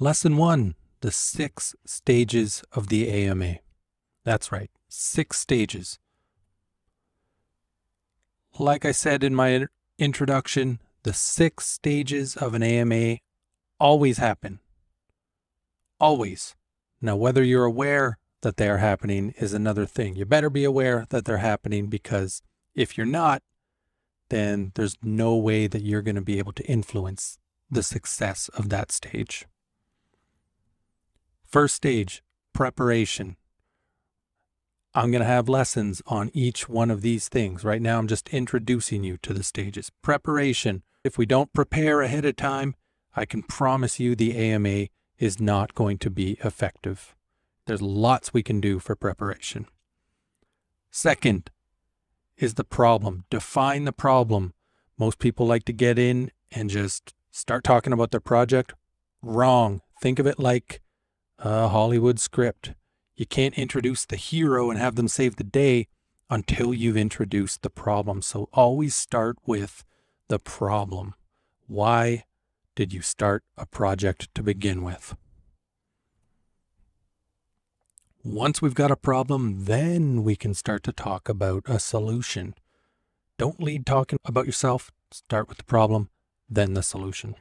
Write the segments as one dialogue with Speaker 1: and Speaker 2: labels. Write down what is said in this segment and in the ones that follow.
Speaker 1: Lesson one the six stages of the AMA. That's right, six stages. Like I said in my introduction, the six stages of an AMA always happen. Always. Now, whether you're aware that they are happening is another thing. You better be aware that they're happening because if you're not, then there's no way that you're going to be able to influence the success of that stage. First stage, preparation. I'm going to have lessons on each one of these things. Right now, I'm just introducing you to the stages. Preparation. If we don't prepare ahead of time, I can promise you the AMA is not going to be effective. There's lots we can do for preparation. Second is the problem. Define the problem. Most people like to get in and just start talking about their project. Wrong. Think of it like a Hollywood script. You can't introduce the hero and have them save the day until you've introduced the problem. So always start with the problem. Why did you start a project to begin with? Once we've got a problem, then we can start to talk about a solution. Don't lead talking about yourself. Start with the problem, then the solution.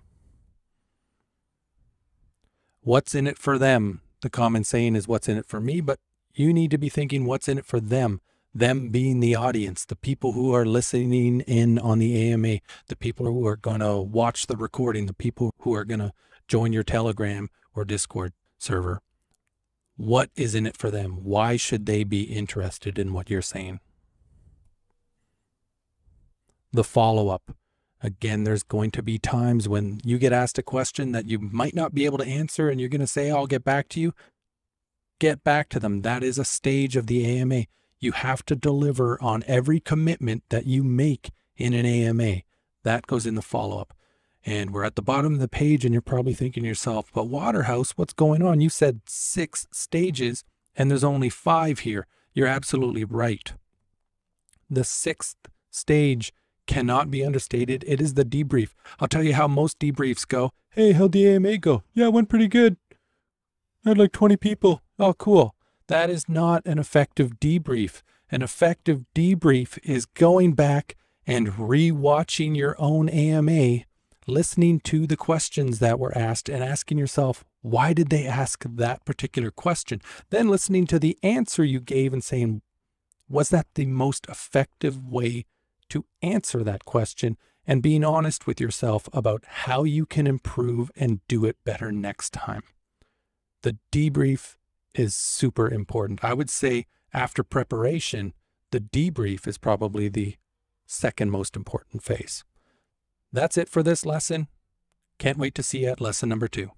Speaker 1: What's in it for them? The common saying is what's in it for me, but you need to be thinking what's in it for them. Them being the audience, the people who are listening in on the AMA, the people who are going to watch the recording, the people who are going to join your Telegram or Discord server. What is in it for them? Why should they be interested in what you're saying? The follow up. Again, there's going to be times when you get asked a question that you might not be able to answer, and you're going to say, I'll get back to you. Get back to them. That is a stage of the AMA. You have to deliver on every commitment that you make in an AMA. That goes in the follow up. And we're at the bottom of the page, and you're probably thinking to yourself, but Waterhouse, what's going on? You said six stages, and there's only five here. You're absolutely right. The sixth stage cannot be understated. It is the debrief. I'll tell you how most debriefs go. Hey, how'd the AMA go? Yeah, it went pretty good. I had like 20 people. Oh, cool. That is not an effective debrief. An effective debrief is going back and re-watching your own AMA, listening to the questions that were asked and asking yourself, why did they ask that particular question? Then listening to the answer you gave and saying, was that the most effective way to answer that question and being honest with yourself about how you can improve and do it better next time. The debrief is super important. I would say after preparation, the debrief is probably the second most important phase. That's it for this lesson. Can't wait to see you at lesson number two.